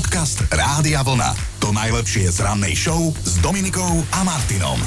Podcast Rádia Vlna. To najlepšie z rannej show s Dominikou a Martinom.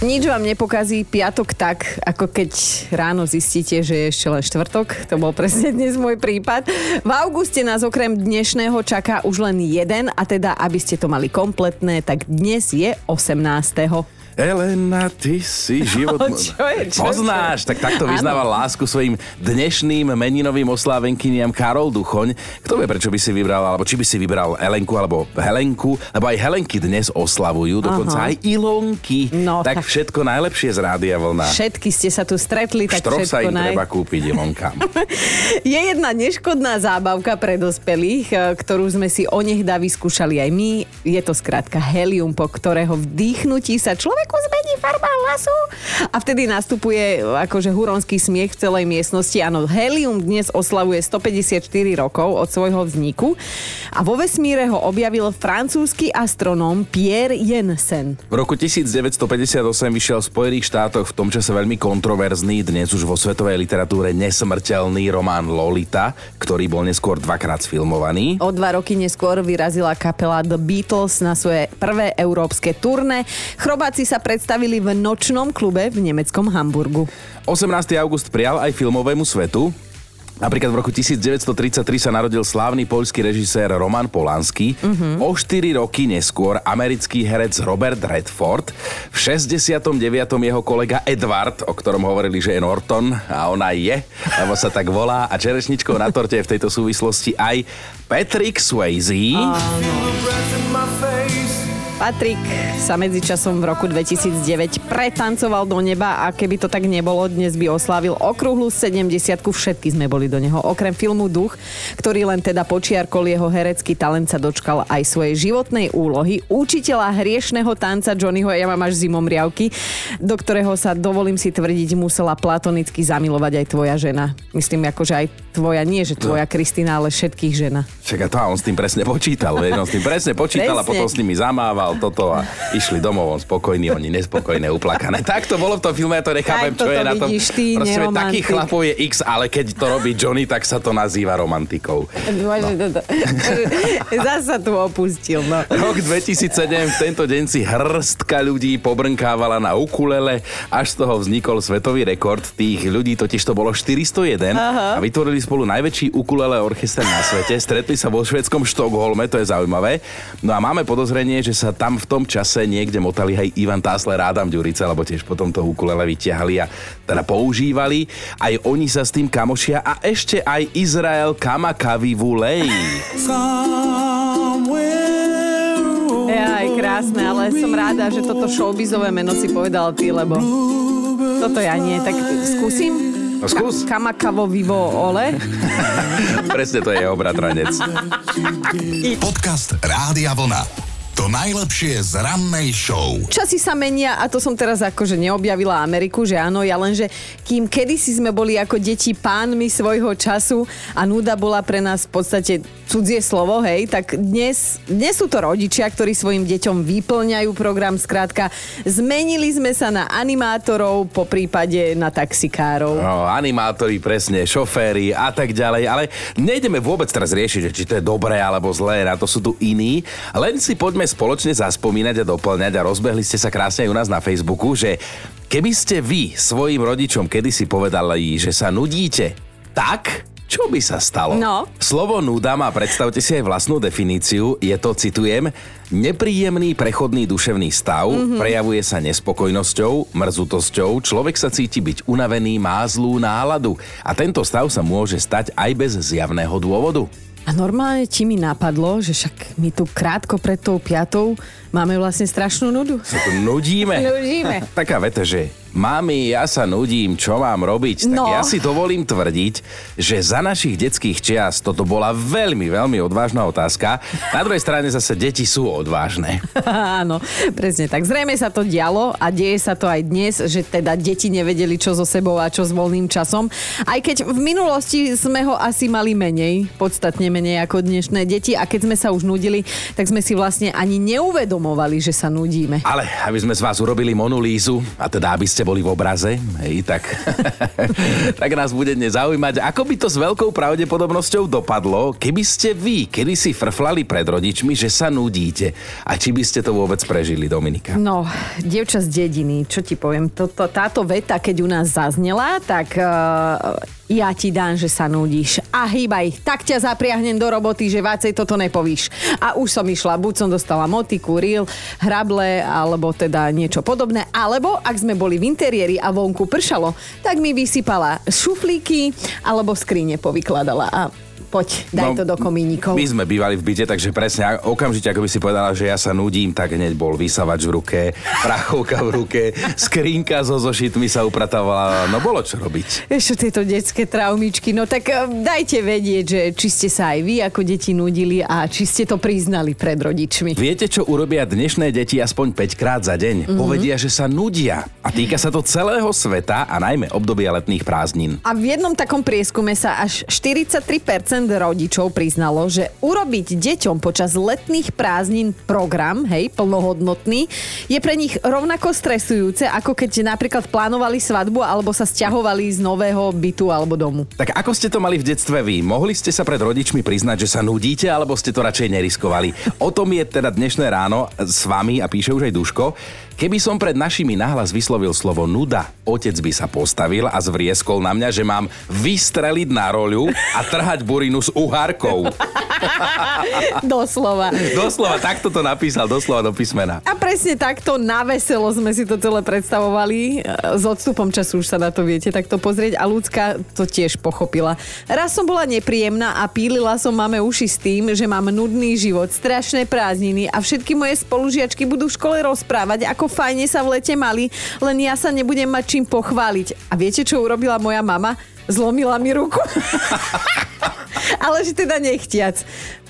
Nič vám nepokazí piatok tak, ako keď ráno zistíte, že je ešte len štvrtok. To bol presne dnes môj prípad. V auguste nás okrem dnešného čaká už len jeden a teda, aby ste to mali kompletné, tak dnes je 18. Elena, ty si život... No, čo je, čo Poznáš, tak takto vyznával lásku svojim dnešným meninovým oslávenkyniam Karol Duchoň. Kto vie, prečo by si vybral, alebo či by si vybral Elenku alebo Helenku, lebo aj Helenky dnes oslavujú, dokonca Aha. aj Ilonky. No, tak, tak- všetko najlepšie z Rádia Vlna. Všetky ste sa tu stretli, tak Štro sa všetko im naj... treba kúpiť Ilonkám. Je jedna neškodná zábavka pre dospelých, e, ktorú sme si onehda vyskúšali aj my. Je to skrátka helium, po ktorého vdýchnutí sa 公司จ farba hlasu a vtedy nastupuje akože huronský smiech v celej miestnosti. Áno, helium dnes oslavuje 154 rokov od svojho vzniku a vo vesmíre ho objavil francúzsky astronóm Pierre Jensen. V roku 1958 vyšiel v Spojených štátoch v tom čase veľmi kontroverzný, dnes už vo svetovej literatúre nesmrteľný román Lolita, ktorý bol neskôr dvakrát sfilmovaný. O dva roky neskôr vyrazila kapela The Beatles na svoje prvé európske turné. Chrobáci sa predstavili v nočnom klube v nemeckom Hamburgu. 18. august prijal aj filmovému svetu. Napríklad v roku 1933 sa narodil slávny poľský režisér Roman Polanský. Mhm. O 4 roky neskôr americký herec Robert Redford. V 69. jeho kolega Edward, o ktorom hovorili, že je Norton a ona je, lebo sa tak volá. A čerešničkou na torte je v tejto súvislosti aj Patrick Swayze. Patrik sa medzičasom v roku 2009 pretancoval do neba a keby to tak nebolo, dnes by oslávil okrúhlu 70 všetky sme boli do neho. Okrem filmu Duch, ktorý len teda počiarkol jeho herecký talent sa dočkal aj svojej životnej úlohy. Učiteľa hriešného tanca Johnnyho, ja mám až zimom riavky, do ktorého sa, dovolím si tvrdiť, musela platonicky zamilovať aj tvoja žena. Myslím, akože aj tvoja, nie že tvoja Kristina, ale všetkých žena. Čaká to a on s tým presne počítal, vieš, on s tým presne počítal a Presne. potom s nimi zamával toto a išli domov, on spokojný, oni nespokojné, uplakané. Tak to bolo v tom filme, ja to nechápem, čo je na tom. ty, Proste takých chlapov je x, ale keď to robí Johnny, tak sa to nazýva romantikou. No. Zasa tu opustil, no. Rok 2007, v tento deň si hrstka ľudí pobrnkávala na ukulele, až z toho vznikol svetový rekord. Tých ľudí totiž to bolo 401 Aha. a vytvorili spolu najväčší ukulele orchester na svete. Stretli sa vo švedskom Štokholme, to je zaujímavé. No a máme podozrenie, že sa tam v tom čase niekde motali aj Ivan Tásler Adam Ďurica, lebo tiež potom to ukulele vyťahali a teda používali. Aj oni sa s tým kamošia a ešte aj Izrael Kamakavi Vulej. Aj krásne, ale som ráda, že toto showbizové meno si povedal ty, lebo toto ja nie. Tak skúsim? No skús. Ka- kamakavo vivo ole. Presne to je jeho bratranec. Podcast Rádia Vlna. To najlepšie z rannej show. Časy sa menia a to som teraz akože neobjavila Ameriku, že áno, ja len, že kým kedysi sme boli ako deti pánmi svojho času a nuda bola pre nás v podstate cudzie slovo, hej, tak dnes, dnes sú to rodičia, ktorí svojim deťom vyplňajú program, skrátka zmenili sme sa na animátorov, po prípade na taxikárov. No, animátori, presne, šoféry a tak ďalej, ale nejdeme vôbec teraz riešiť, že či to je dobré alebo zlé, na to sú tu iní. Len si poďme spoločne zaspomínať a doplňať a rozbehli ste sa krásne aj u nás na Facebooku, že keby ste vy svojim rodičom kedysi povedali, že sa nudíte, tak čo by sa stalo? No. Slovo núda má, predstavte si aj vlastnú definíciu, je to, citujem, nepríjemný prechodný duševný stav, mm-hmm. prejavuje sa nespokojnosťou, mrzutosťou, človek sa cíti byť unavený, má zlú náladu a tento stav sa môže stať aj bez zjavného dôvodu. A normálne ti mi napadlo, že však my tu krátko pred tou piatou máme vlastne strašnú nudu. Sa tu nudíme. Nudíme. Taká veta, že mami, ja sa nudím, čo mám robiť? Tak No. ja si dovolím tvrdiť, že za našich detských čias toto bola veľmi, veľmi odvážna otázka. Na druhej strane zase deti sú odvážne. Áno, presne tak. Zrejme sa to dialo a deje sa to aj dnes, že teda deti nevedeli, čo so sebou a čo s voľným časom. Aj keď v minulosti sme ho asi mali menej, podstatne menej ako dnešné deti a keď sme sa už nudili, tak sme si vlastne ani neuvedomovali, že sa nudíme. Ale aby sme z vás urobili monolízu, a teda aby ste boli v obraze, hej, tak, tak nás bude dnes zaujímať, ako by to s veľkou pravdepodobnosťou dopadlo, keby ste vy kedy si frflali pred rodičmi, že sa nudíte. A či by ste to vôbec prežili, Dominika? No, dievča z dediny, čo ti poviem, toto, táto veta, keď u nás zaznela, tak uh, ja ti dám, že sa nudíš. A hýbaj, tak ťa zapriahnem do roboty, že vácej toto nepovíš. A už som išla, buď som dostala motiku, reel, hrable, alebo teda niečo podobné, alebo ak sme boli v interiéri a vonku pršalo, tak mi vysypala šuflíky alebo skrine povykladala. A poď, daj no, to do komínikov. My sme bývali v byte, takže presne okamžite, ako by si povedala, že ja sa nudím, tak hneď bol vysavač v ruke, prachovka v ruke, skrinka so zošitmi sa upratovala, no bolo čo robiť. Ešte tieto detské traumičky, no tak eh, dajte vedieť, že či ste sa aj vy ako deti nudili a či ste to priznali pred rodičmi. Viete, čo urobia dnešné deti aspoň 5 krát za deň? Mm-hmm. Povedia, že sa nudia. A týka sa to celého sveta a najmä obdobia letných prázdnin. A v jednom takom prieskume sa až 43% rodičov priznalo, že urobiť deťom počas letných prázdnin program, hej, plnohodnotný, je pre nich rovnako stresujúce, ako keď napríklad plánovali svadbu alebo sa stiahovali z nového bytu alebo domu. Tak ako ste to mali v detstve vy? Mohli ste sa pred rodičmi priznať, že sa nudíte, alebo ste to radšej neriskovali? O tom je teda dnešné ráno s vami a píše už aj Duško. Keby som pred našimi nahlas vyslovil slovo nuda, otec by sa postavil a zvrieskol na mňa, že mám vystreliť na roľu a trhať burinu s uhárkou. doslova. Doslova, takto to napísal, doslova do písmena. A presne takto na veselo sme si to celé predstavovali. S odstupom času už sa na to viete takto pozrieť a ľudská to tiež pochopila. Raz som bola nepríjemná a pílila som máme uši s tým, že mám nudný život, strašné prázdniny a všetky moje spolužiačky budú v škole rozprávať, ako fajne sa v lete mali, len ja sa nebudem mať čím pochváliť. A viete, čo urobila moja mama? Zlomila mi ruku. Ale že teda nechtiac.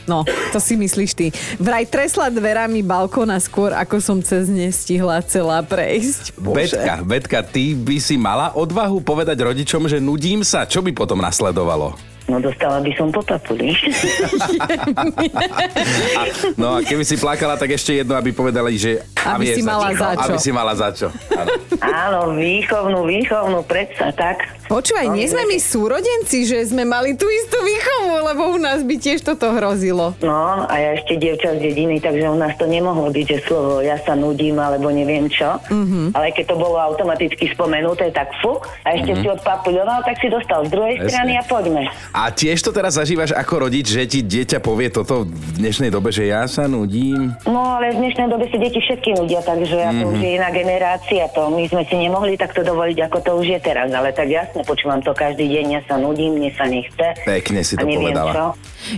No, to si myslíš ty. Vraj tresla dverami balkóna skôr, ako som cez ne stihla celá prejsť. Bože. Betka, Betka, ty by si mala odvahu povedať rodičom, že nudím sa. Čo by potom nasledovalo? No dostala by som potapuli. no a keby si plakala, tak ešte jedno, aby povedali, že... Aby si mala za čo. Aby si mala za čo. Áno, výchovnú, výchovnú, predsa tak. Počúvaj, nie sme my súrodenci, že sme mali tú istú výchovu, lebo u nás by tiež toto hrozilo. No a ja ešte dievča z dediny, takže u nás to nemohlo byť, že slovo ja sa nudím alebo neviem čo. Mm-hmm. Ale keď to bolo automaticky spomenuté, tak fuk a ešte mm-hmm. si odpapuľoval, tak si dostal z druhej Presne. strany a poďme. A tiež to teraz zažívaš ako rodič, že ti dieťa povie toto v dnešnej dobe, že ja sa nudím? No ale v dnešnej dobe si deti všetky nudia, takže mm-hmm. to už je iná generácia. To my sme si nemohli takto dovoliť, ako to už je teraz. Ale tak jasne, počúvam to každý deň, ja sa nudím, mne sa nechce. Pekne si to povedala. Čo.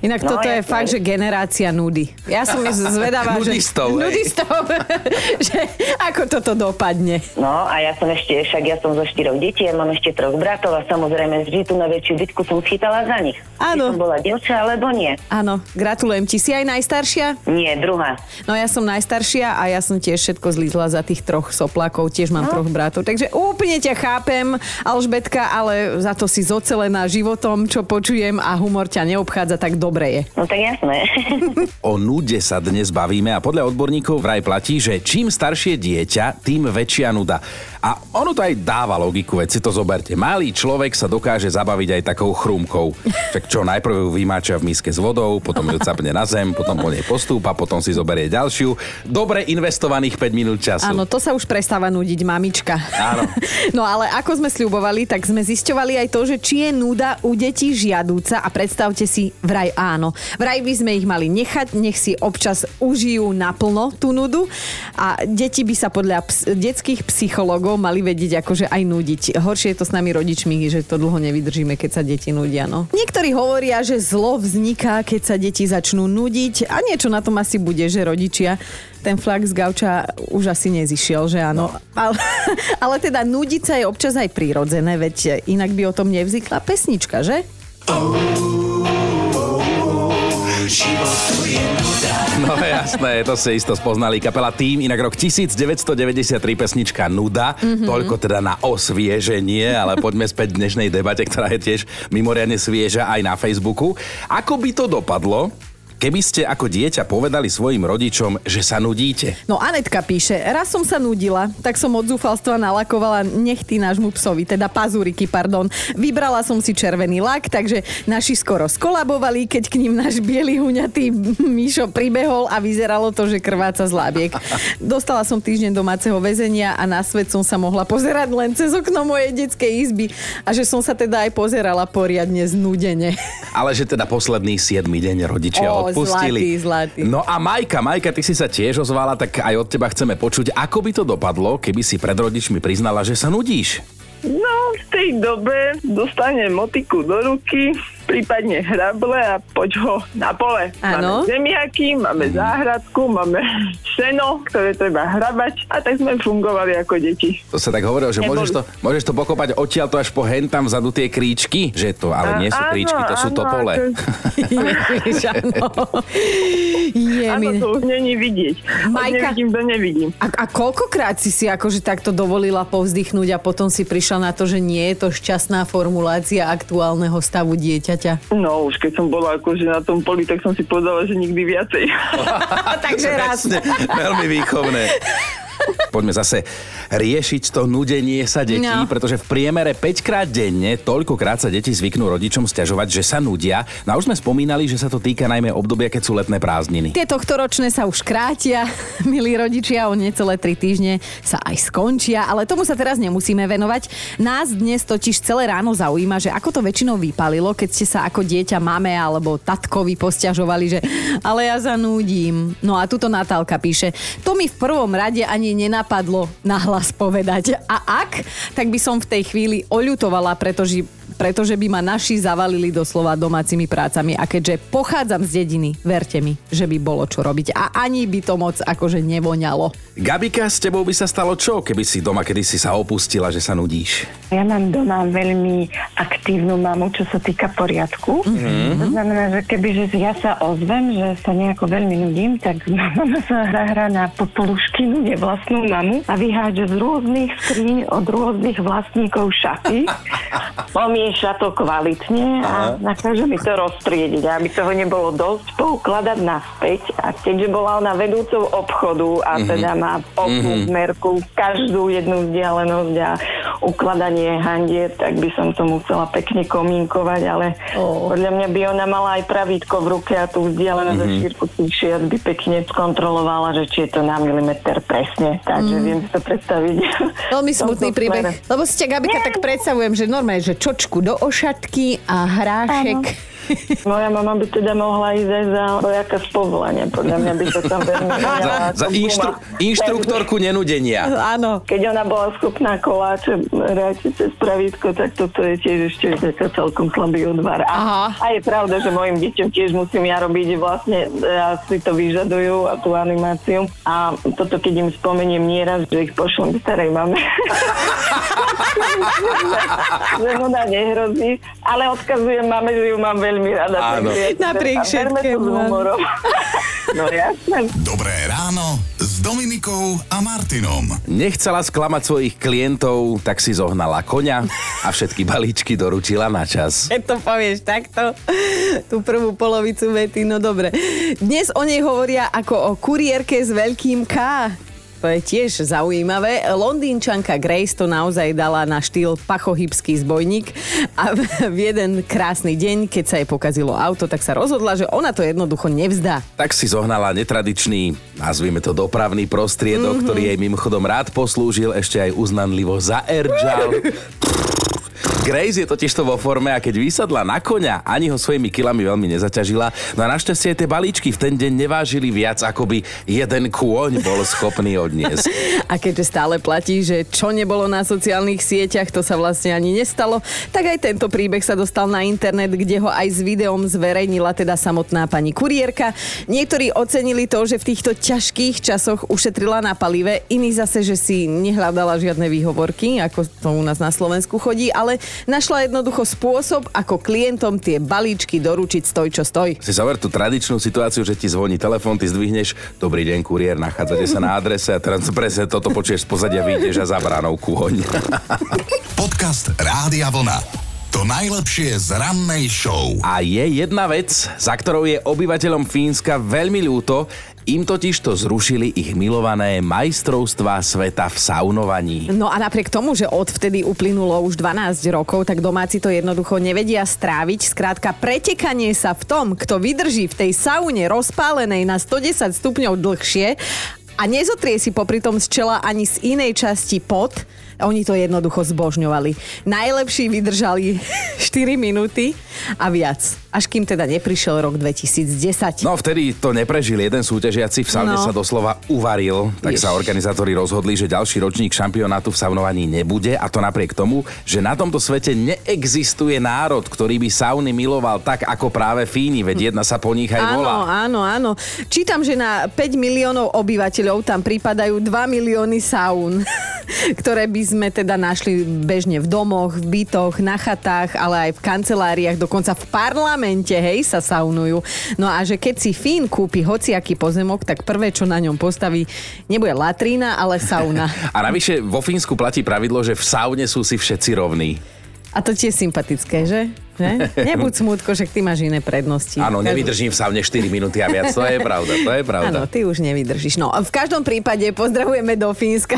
Inak no, toto je fakt, že generácia nudy. Ja som zvedavá, nudistov, že... Nudistov. že ako toto dopadne. No a ja som ešte, však ja som zo štyroch detí, ja mám ešte troch bratov a samozrejme vždy tú najväčšiu bitku som chytala za nich. Áno. Či som bola dievča, alebo nie. Áno, gratulujem. Ti si aj najstaršia? Nie, druhá. No ja som najstaršia a ja som tiež všetko zlízla za tých troch soplakov. Tiež mám no. troch bratov. Takže úplne ťa chápem, Alžbetka, ale za to si zocelená životom, čo počujem a humor ťa neobchádza, tak dobre je. No tak jasné. o nude sa dnes bavíme a podľa odborníkov vraj platí, že čím staršie dieťa, tým väčšia nuda. A ono to aj dáva logiku, veď si to zoberte. Malý človek sa dokáže zabaviť aj takou chrúmkou. Tak čo, najprv ju vymáča v miske s vodou, potom ju capne na zem, potom po nej postúpa, potom si zoberie ďalšiu. Dobre investovaných 5 minút času. Áno, to sa už prestáva nudiť mamička. Áno. no ale ako sme sľubovali, tak sme zisťovali aj to, že či je nuda u detí žiadúca a predstavte si, vraj áno. Vraj by sme ich mali nechať, nech si občas užijú naplno tú nudu a deti by sa podľa ps- detských psychologov mali vedieť akože aj nudiť. Horšie je to s nami rodičmi, že to dlho nevydržíme, keď sa deti nudia. No. Niektorí hovoria, že zlo vzniká, keď sa deti začnú nudiť a niečo na tom asi bude, že rodičia ten flak z gauča už asi nezišiel, že áno. No. Ale, ale teda nudiť sa je občas aj prírodzené, veď inak by o tom nevznikla pesnička, že? Oh. No jasné, to si isto spoznali. Kapela Tým, inak rok 1993 pesnička Nuda, mm-hmm. toľko teda na osvieženie, ale poďme späť dnešnej debate, ktorá je tiež mimoriadne svieža aj na Facebooku. Ako by to dopadlo, Keby ste ako dieťa povedali svojim rodičom, že sa nudíte. No Anetka píše, raz som sa nudila, tak som od zúfalstva nalakovala nechty nášmu psovi, teda pazúriky, pardon. Vybrala som si červený lak, takže naši skoro skolabovali, keď k ním náš biely huňatý Mišo pribehol a vyzeralo to, že krváca z lábiek. Dostala som týždeň domáceho väzenia a na svet som sa mohla pozerať len cez okno mojej detskej izby a že som sa teda aj pozerala poriadne znudene. Ale že teda posledný 7 deň rodičia Odpustili. zlatý, zlatý. No a Majka, Majka, ty si sa tiež ozvala, tak aj od teba chceme počuť, ako by to dopadlo, keby si pred rodičmi priznala, že sa nudíš. No, v tej dobe dostane motiku do ruky, prípadne hrable a poď ho na pole. Áno. Máme zemiaky, máme záhradku, máme seno, ktoré treba hrabať a tak sme fungovali ako deti. To sa tak hovorilo, že Neboli. môžeš to, môžeš to pokopať odtiaľ to až po hen tam vzadu tie kríčky, že to, ale nie sú Áno, kríčky, to sú áno, topole. ako- Ježiš, áno. Je Áno, mi... to už není vidieť. Majka. nevidím do nevidím. A, a koľkokrát si si akože takto dovolila povzdychnúť a potom si prišla na to, že nie je to šťastná formulácia aktuálneho stavu dieťaťa? No, už keď som bola akože na tom poli, tak som si povedala, že nikdy viacej. Takže raz. Veľmi výchovné. Poďme zase riešiť to nudenie sa detí, No. pretože v priemere 5 krát denne toľkokrát sa deti zvyknú rodičom stiažovať, že sa nudia. No a už sme spomínali, že sa to týka najmä obdobia, keď sú letné prázdniny. Tie tohtoročné sa už krátia, milí rodičia, o necelé tri týždne sa aj skončia, ale tomu sa teraz nemusíme venovať. Nás dnes totiž celé ráno zaujíma, že ako to väčšinou vypalilo, keď ste sa ako dieťa mame alebo tatkovi posťažovali, že ale ja zanúdim. No a tuto Natálka píše, to mi v prvom rade ani nenapadlo nahlas povedať. A ak, tak by som v tej chvíli oľutovala, pretože pretože by ma naši zavalili doslova domácimi prácami. A keďže pochádzam z dediny, verte mi, že by bolo čo robiť. A ani by to moc akože nevoňalo. Gabika, s tebou by sa stalo čo, keby si doma kedy si sa opustila, že sa nudíš? Ja mám doma veľmi aktívnu mamu, čo sa týka poriadku. Mm-hmm. To znamená, že keby že ja sa ozvem, že sa nejako veľmi nudím, tak mama sa hra na popolušky, nude vlastnú mamu a vyhádže z rôznych skríň od rôznych vlastníkov šaty. Pomieša to kvalitne a nakáže mi to roztriediť. Aby toho nebolo dosť, poukladať naspäť. A keďže bola ona vedúcou obchodu a teda má oknu v merku každú jednu vzdialenosť a ukladanie handiet, tak by som to musela pekne komínkovať, ale Ó. podľa mňa by ona mala aj pravítko v ruke a tú vzdialenosť a šírku tých šiat by pekne skontrolovala, že či je to na milimeter presne. Takže viem si to predstaviť. Veľmi smutný smere. príbeh. Lebo si ťa, Gabika, tak predstavujem, že normálne, že čočku do ošatky a hrášek. Moja mama by teda mohla ísť aj za vojaka z povolania. Podľa mňa by to tam veľmi Za, za inštru, inštruktorku nenudenia. Áno. Keď ona bola schopná koláče ráčiť cez pravítko, tak toto je tiež ešte taká celkom slabý odvar. Aha. A, a je pravda, že mojim deťom tiež musím ja robiť vlastne, a si to vyžadujú a tú animáciu. A toto, keď im spomeniem nieraz, že ich pošlem k starej mame. Že nuda nehrozí. Ale odkazujem mame, že ju mám veľmi rada. Áno. takže- Napriek všetkému, no jasné. Dobré ráno s Dominikou a Martinom. Nechcela sklamať svojich klientov, tak si zohnala koňa a všetky balíčky doručila na čas. Keď to povieš takto, tú prvú polovicu vety, no dobre. Dnes o nej hovoria ako o kuriérke s veľkým K. To je tiež zaujímavé. Londýnčanka Grace to naozaj dala na štýl pachohybský zbojník a v jeden krásny deň, keď sa jej pokazilo auto, tak sa rozhodla, že ona to jednoducho nevzdá. Tak si zohnala netradičný, nazvime to dopravný prostriedok, mm-hmm. ktorý jej mimochodom rád poslúžil, ešte aj uznanlivo zaerdžal. Grace je totiž to vo forme a keď vysadla na koňa, ani ho svojimi kilami veľmi nezaťažila. No a našťastie tie balíčky v ten deň nevážili viac, ako by jeden kôň bol schopný odniesť. A keďže stále platí, že čo nebolo na sociálnych sieťach, to sa vlastne ani nestalo, tak aj tento príbeh sa dostal na internet, kde ho aj s videom zverejnila teda samotná pani kuriérka. Niektorí ocenili to, že v týchto ťažkých časoch ušetrila na palive, iní zase, že si nehľadala žiadne výhovorky, ako to u nás na Slovensku chodí, ale našla jednoducho spôsob, ako klientom tie balíčky doručiť stoj čo stoj. Si zaver tú tradičnú situáciu, že ti zvoní telefón, ty zdvihneš, dobrý deň, kuriér, nachádzate sa na adrese a teraz presne toto počuješ z pozadia, vyjdeš a za bránou kôň. Podcast Rádia Vlna. To To najlepšie z rannej show. A je jedna vec, za ktorou je obyvateľom Fínska veľmi ľúto, im totiž to zrušili ich milované majstrovstvá sveta v saunovaní. No a napriek tomu, že odvtedy uplynulo už 12 rokov, tak domáci to jednoducho nevedia stráviť. Skrátka, pretekanie sa v tom, kto vydrží v tej saune rozpálenej na 110 stupňov dlhšie a nezotrie si popri tom z čela ani z inej časti pot, oni to jednoducho zbožňovali. Najlepší vydržali 4 minúty a viac. Až kým teda neprišiel rok 2010. No vtedy to neprežil jeden súťažiaci, v saune No. sa doslova uvaril, tak Jež. sa organizátori rozhodli, že ďalší ročník šampionátu v saunovaní nebude a to napriek tomu, že na tomto svete neexistuje národ, ktorý by sauny miloval tak ako práve Fíni, veď jedna sa po nich aj Áno, volá. áno, áno. Čítam, že na 5 miliónov obyvateľov tam pripadajú 2 milióny saún, ktoré by sme teda našli bežne v domoch, v bytoch, na chatách, ale aj v kanceláriách, dokonca v parlamente, hej, sa saunujú. No a že keď si Fín kúpi hociaký pozemok, tak prvé, čo na ňom postaví, nebude latrína, ale sauna. A navyše vo Fínsku platí pravidlo, že v saune sú si všetci rovní. A to tiež sympatické, že? Že? Nebuď smutko, že ty máš iné prednosti. Áno, nevydržím v saune 4 minúty a viac, to je pravda, to je pravda. Áno, ty už nevydržíš. No, v každom prípade pozdravujeme do Fínska.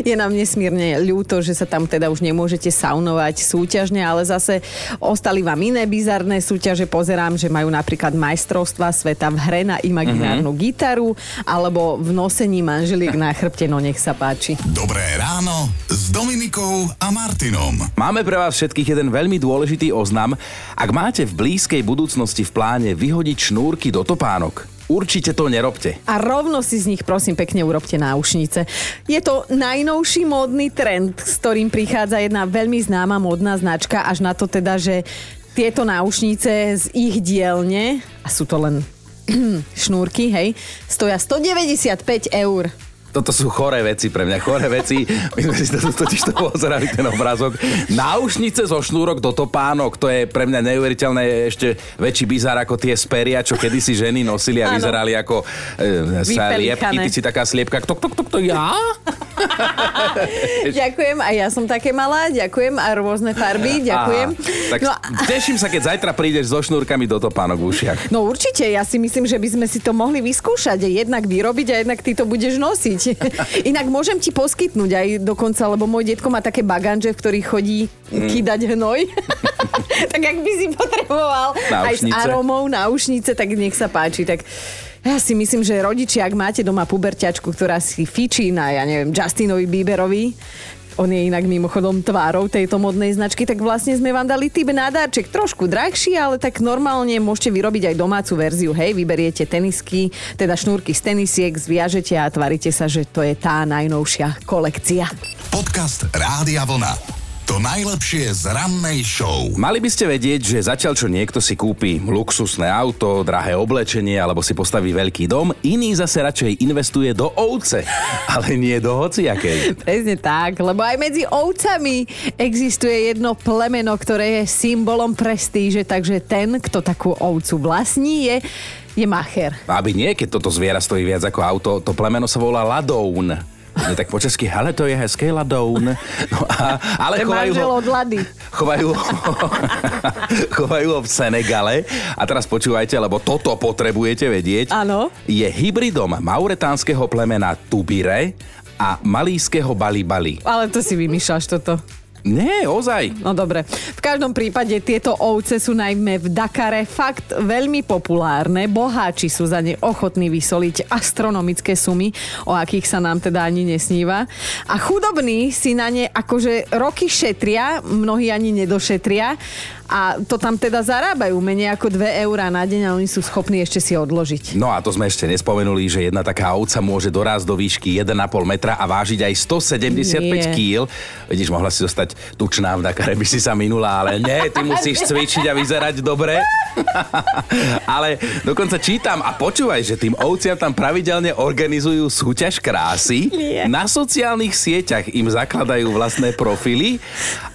Je nám nesmierne ľúto, že sa tam teda už nemôžete saunovať súťažne, ale zase ostali vám iné bizarné súťaže. Pozerám, že majú napríklad majstrovstva sveta v hre na imaginárnu Mhm. gitaru alebo v nosení manželiek na chrbte, no nech sa páči. Dobré ráno s Dominikou a Martinom. Máme pre vás všetkých jeden veľmi dôležitý oznam. Ak máte v blízkej budúcnosti v pláne vyhodiť šnúrky do topánok, určite to nerobte. A rovno si z nich prosím pekne urobte náušnice. Je to najnovší módny trend, s ktorým prichádza jedna veľmi známa módna značka, až na to teda, že tieto náušnice z ich dielne, a sú to len šnúrky, hej, stoja 195 eur. Toto sú choré veci pre mňa, choré veci. My sme si to totiž to pozerali, ten obrázok. Náušnice zo šnúrok do topánok, to je pre mňa neuveriteľné ešte väčší bizar ako tie speria, čo kedysi ženy nosili a vyzerali ako e, sa liepky. Ty si taká sliepka, tok, tok, tok, to ja? Ďakujem, a ja som také malá, ďakujem, a rôzne farby, ďakujem. Aha, tak No, no, a- teším sa, keď zajtra prídeš so šnúrkami do topánok v ušiach. No určite, ja si myslím, že by sme si to mohli vyskúšať, jednak vyrobiť a jednak ty to budeš nosiť. Inak môžem ti poskytnúť aj dokonca, lebo môj detko má také baganže, v ktorých chodí Mm. kýdať hnoj. tak ak by si potreboval aj s Náušnice. aromou náušnice, tak nech sa páči. Tak ja si myslím, že rodičia, ak máte doma puberťačku, ktorá si fičí na, ja neviem, Justinovi Bieberovi, on je inak mimochodom tvárou tejto modnej značky, tak vlastne sme vám dali typ na darček. Trošku drahší, ale tak normálne môžete vyrobiť aj domácu verziu. Hej, vyberiete tenisky, teda šnúrky z tenisiek, zviažete a tvarite sa, že to je tá najnovšia kolekcia. Podcast Rádia Vlna. To najlepšie z rannej show. Mali by ste vedieť, že zatiaľ čo niekto si kúpi luxusné auto, drahé oblečenie alebo si postaví veľký dom, iný zase radšej investuje do ovce, ale nie do hociakej. Presne tak, lebo aj medzi ovcami existuje jedno plemeno, ktoré je symbolom prestíže, takže ten, kto takú ovcu vlastní, je, je macher. Aby nie, keď toto zviera stojí viac ako auto, to plemeno sa volá Ladoun. Nie tak po česky, ale to je hezké Ladoun. No a, ale je chovajú ho, od Lady. chovajú, ho, chovajú ho v Senegale. A teraz počúvajte, lebo toto potrebujete vedieť. Áno. Je hybridom mauretánskeho plemena Tubire a malískeho Balibali. Ale to si vymýšľaš toto. Nie, ozaj. No dobre. V každom prípade tieto ovce sú najmä v Dakare fakt veľmi populárne. Boháči sú za ne ochotní vysoliť astronomické sumy, o akých sa nám teda ani nesníva. A chudobní si na ne akože roky šetria, mnohí ani nedošetria a to tam teda zarábajú menej ako 2 eurá na deň a oni sú schopní ešte si odložiť. No a to sme ešte nespomenuli, že jedna taká ovca môže dorásť do výšky 1,5 metra a vážiť aj 175 Nie. kg. Vidíš, mohla si zostať tučná v Dakare, by si sa minula, ale nie, ty musíš cvičiť a vyzerať dobre. ale dokonca čítam a počúvaj, že tým ovciam tam pravidelne organizujú súťaž krásy. Nie. Na sociálnych sieťach im zakladajú vlastné profily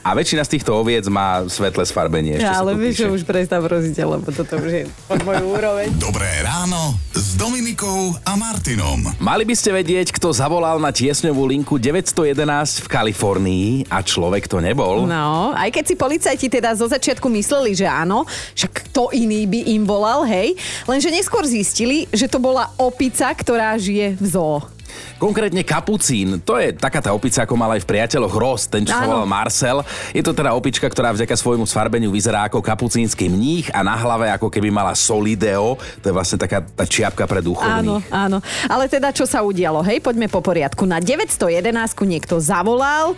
a väčšina z týchto oviec má svetlé sfarbenie. Ešte Ja, ale vieš, že už prestav roziť, lebo toto už je pod moju úroveň. Dobré ráno s Dominikou a Martinom. Mali by ste vedieť, kto zavolal na tiesňovú linku 911 v Kalifornii a človek niekto nebol. No, aj keď si policajti teda zo začiatku mysleli, že áno, však kto iný by im volal, hej, lenže neskôr zistili, že to bola opica, ktorá žije v zoo. Konkrétne kapucín, to je taká tá opica, ako mal aj v priateľoch Ross, ten čo sa Áno. volal Marcel. Je to teda opička, ktorá vďaka svojmu sfarbeniu vyzerá ako kapucínsky mních a na hlave ako keby mala solideo, to je vlastne taká tá čiapka pre Áno, duchovných. áno. Ale teda, čo sa udialo, hej, poďme po poriadku. Na 911 niekto zavolal,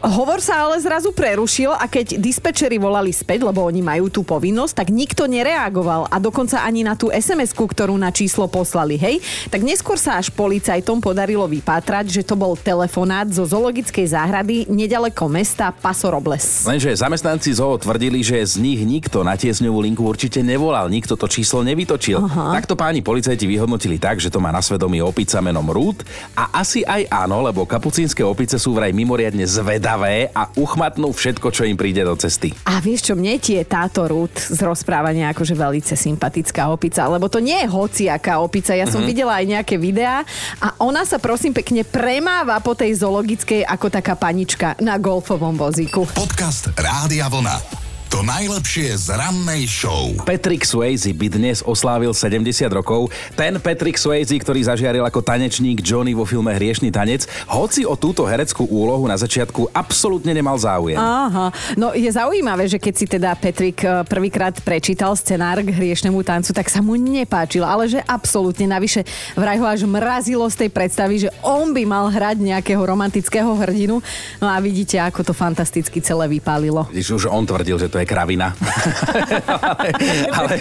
hovor sa ale zrazu prerušil a keď dispečeri volali späť, lebo oni majú tú povinnosť, tak nikto nereagoval a dokonca ani na tú SMS-ku, ktorú na číslo poslali, hej. Tak neskôr sa až policajtom podarilo vypátrať, že to bol telefonát zo zoologickej záhrady nedaleko mesta Paso Robles. Lenže zamestnanci zoo tvrdili, že z nich nikto na tiesňovú linku určite nevolal, nikto to číslo nevytočil. Aha. Takto páni policajti vyhodnotili tak, že to má na svedomí opica menom Ruth a asi aj áno, lebo kapucínske opice sú vraj mimoriadne zvedavé a uchmatnú všetko, čo im príde do cesty. A vieš čo, mne tie táto Ruth z rozprávania akože velice sympatická opica, lebo to nie je hociaká opica. Ja som videla aj nejaké videá a ona sa prosím pekne premáva po tej zoologickej ako taká panička na golfovom vozíku. Podcast Rádia Vlna. To najlepšie z rannej show. Patrick Swayze by dnes oslávil 70 rokov. Ten Patrick Swayze, ktorý zažiaril ako tanečník Johnny vo filme Hriešný tanec, hoci o túto hereckú úlohu na začiatku absolútne nemal záujem. Aha, no je zaujímavé, že keď si teda Patrick eh, prvýkrát prečítal scenár k hriešnemu tancu, tak sa mu nepáčil, ale že absolútne navyše vraj ho až mrazilo z tej predstavy, že on by mal hrať nejakého romantického hrdinu. No a vidíte, ako to fantasticky celé vypálilo. Vidíš, už on tvrdil, že to je kravina. ale, ale,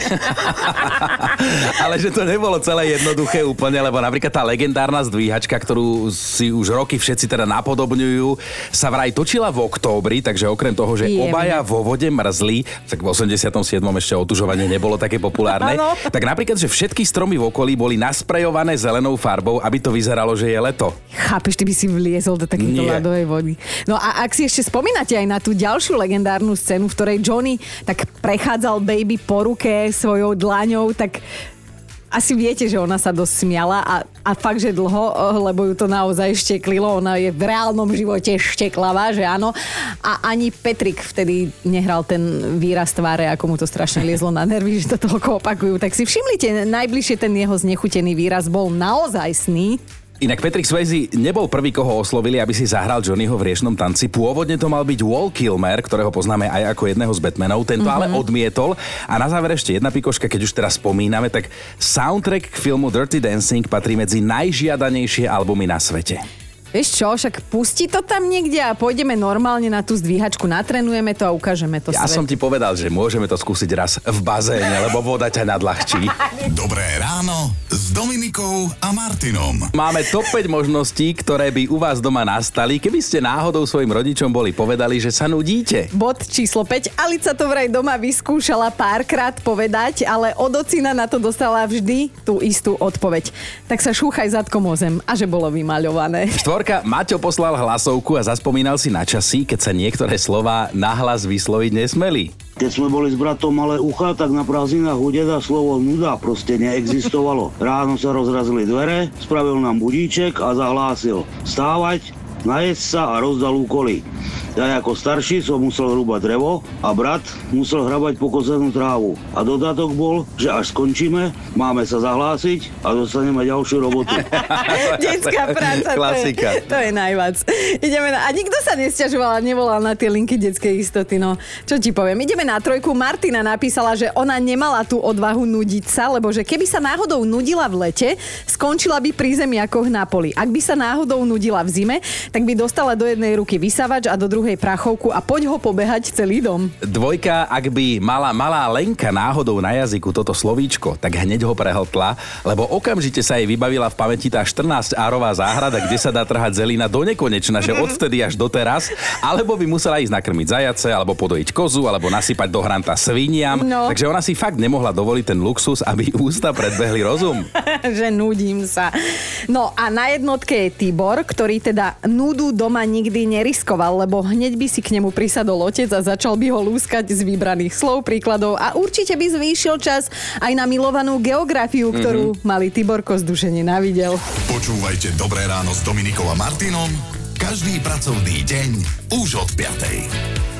ale že to nebolo celé jednoduché úplne, lebo napríklad tá legendárna zdvíhačka, ktorú si už roky všetci teda napodobňujú, sa vraj točila v októbri, takže okrem toho, že Jemne. obaja vo vode mrzli, tak v 87. ešte otužovanie nebolo také populárne, Áno. tak napríklad, že všetky stromy v okolí boli nasprejované zelenou farbou, aby to vyzeralo, že je leto. Chápeš, ty by si vliezol do takéto ľadovej vody. No a ak si ešte spomínate aj na tú ďalšiu legendárnu scénu, v ktorej Johnny tak prechádzal baby po ruke svojou dlaňou, tak asi viete, že ona sa dosť smiala a, a fakt, že dlho, eh, lebo ju to naozaj šteklilo. Ona je v reálnom živote šteklavá, že áno. A ani Petrik vtedy nehral ten výraz tváre, ako mu to strašne liezlo na nervy, že to toľko opakujú. Tak si všimlite, najbližšie ten jeho znechutený výraz bol naozaj sný. Inak Patrick Swayze nebol prvý, koho oslovili, aby si zahral Johnnyho v riešnom tanci. Pôvodne to mal byť Wall Kilmer, ktorého poznáme aj ako jedného z Batmanov. Tento mm-hmm. ale odmietol. A na záver ešte jedna pikoška, keď už teraz spomíname, tak soundtrack k filmu Dirty Dancing patrí medzi najžiadanejšie albumy na svete. Vieš čo, však pusti to tam niekde a pôjdeme normálne na tú zdvíhačku, natrenujeme to a ukážeme to Ja svet. som ti povedal, že môžeme to skúsiť raz v bazéne, lebo voda ťa nadľahčí. Dobré ráno s Dominikou a Martinom. Máme top 5 možností, ktoré by u vás doma nastali, keby ste náhodou svojim rodičom boli povedali, že sa nudíte. Bod číslo 5. Alica to vraj doma vyskúšala párkrát povedať, ale od ocina na to dostala vždy tú istú odpoveď. Tak sa šúchaj zadkom o zem a že bolo vymaľované. Štvorka, Maťo poslal hlasovku a zaspomínal si na časy, keď sa niektoré slová nahlas vysloviť nesmeli. Keď sme boli s bratom malé ucha, tak na prázdninách u deda slovo nuda proste neexistovalo. Ráno sa rozrazili dvere, spravil nám budíček a zahlásil stávať, najesť sa a rozdal úkoly. Ja ako starší som musel rúbať drevo a brat musel hrabať pokozenú trávu. A dodatok bol, že až skončíme, máme sa zahlásiť a dostaneme ďalšiu robotu. Detská práca, Klasika. To je, to je najvac. Ideme na, a nikto sa nesťažoval a nevolal na tie linky detskej istoty. No, čo ti poviem? Ideme na trojku. Martina napísala, že ona nemala tú odvahu nudiť sa, lebo že keby sa náhodou nudila v lete, skončila by pri zemiakoch na poli. Ak by sa náhodou nudila v zime, tak by dostala do jednej ruky vysavač a do druhej prachovku a poď ho pobehať celý dom. Dvojka, ak by mala malá Lenka náhodou na jazyku toto slovíčko, tak hneď ho prehltla, lebo okamžite sa jej vybavila v pamäti tá 14-árová záhrada, kde sa dá trhať zelina do nekonečna, že odvtedy až doteraz, alebo by musela ísť nakrmiť zajace, alebo podojiť kozu, alebo nasypať do hranta sviniam. No. Takže ona si fakt nemohla dovoliť ten luxus, aby ústa predbehli rozum. že nudím sa. No a na jednotke je Tibor, ktorý teda nudu doma nikdy neriskoval, lebo hneď by si k nemu prisadol otec a začal by ho lúskať z vybraných slov, príkladov a určite by zvýšil čas aj na milovanú geografiu, ktorú mm-hmm. malý Tiborko z duše nenávidel. Počúvajte Dobré ráno s Dominikou a Martinom Každý pracovný deň už od 5.